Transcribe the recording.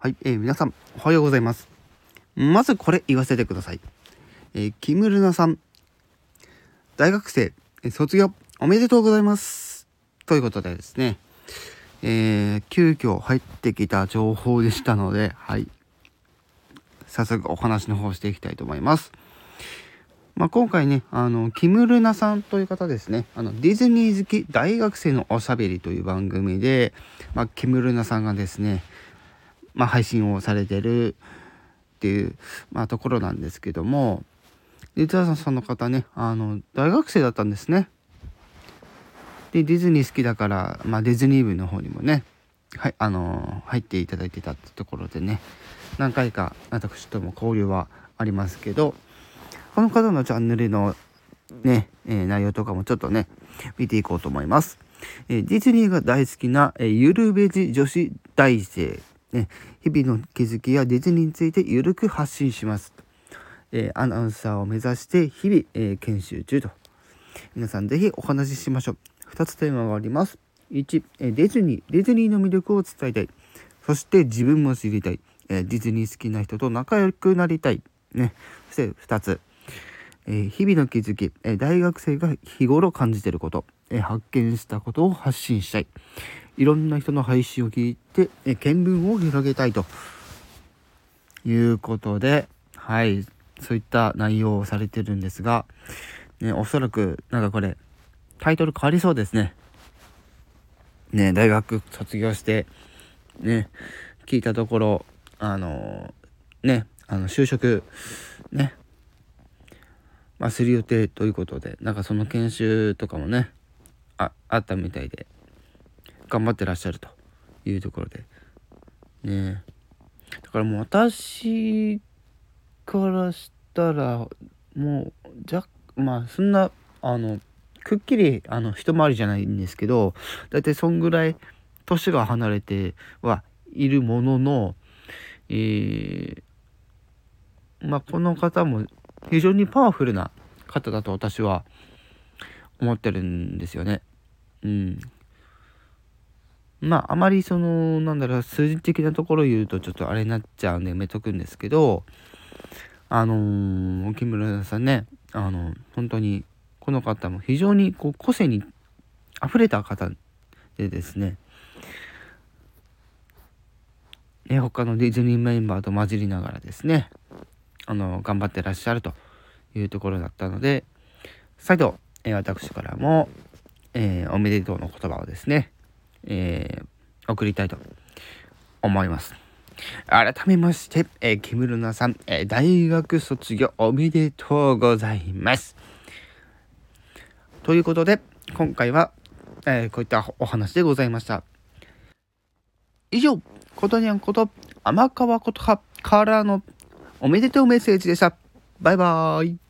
はい、えー、皆さん、おはようございます。まずこれ言わせてください。えー、キムルナさん、大学生、卒業おめでとうございます。ということでですね、えー、急遽入ってきた情報でしたので、はい。早速お話の方していきたいと思います。まあ、今回ね、あの、キムルナさんという方ですね、あの、ディズニー好き大学生のおしゃべりという番組で、まあ、キムルナさんがですね、まあ、配信をされてるっていう、まあ、ところなんですけども実はその方ねあの大学生だったんですね。でディズニー好きだから、まあ、ディズニー部の方にもねはいあの入っていただいてたってところでね何回か私とも交流はありますけどこの方のチャンネルのね、えー、内容とかもちょっとね見ていこうと思います。えー、ディズニーが大好きな、えー、ゆるべじ女子大生ね、日々の気づきやディズニーについてゆるく発信します。え、アナウンサーを目指して日々、え、研修中と。皆さんぜひお話ししましょう。2つテーマがあります。1、えディズニー、ディズニーの魅力を伝えたい。そして自分も知りたい。えディズニー好きな人と仲良くなりたい。ね。そして2つ、え日々の気づき、え大学生が日頃感じていること、え発見したことを発信したい。いろんな人の配信を聞いて、え見聞を広げたいということで、はい、そういった内容をされてるんですが、ね、おそらくなんかこれ、タイトル変わりそうですね。ね、大学卒業して、ね、聞いたところ、あのね、あの就職、ね、まあ、する予定ということで、なんかその研修とかもね、ああったみたいで、頑張ってらっしゃるというところでねだからもう私からしたらもうじゃまあそんなあのくっきりあの一回りじゃないんですけど大体そんぐらい年が離れてはいるものの、えー、まあこの方も非常にパワフルな方だと私は思ってるんですよね。うん。まあ、あまりその、なんだろう、数字的なところを言うとちょっとあれになっちゃうんでやめとくんですけど、あのー、木村さんね、あの、本当に、この方も非常にこう個性に溢れた方でですね、ね、他のディズニーメンバーと混じりながらですね、あの、頑張ってらっしゃるというところだったので、再度、え私からも、えー、おめでとうの言葉をですね、えー、送りたいと思います。改めまして、えー、木村菜さん、えー、大学卒業おめでとうございます。ということで、今回は、えー、こういったお話でございました。以上、ことにゃんこと、天川ことはからのおめでとうメッセージでした。バイバーイ。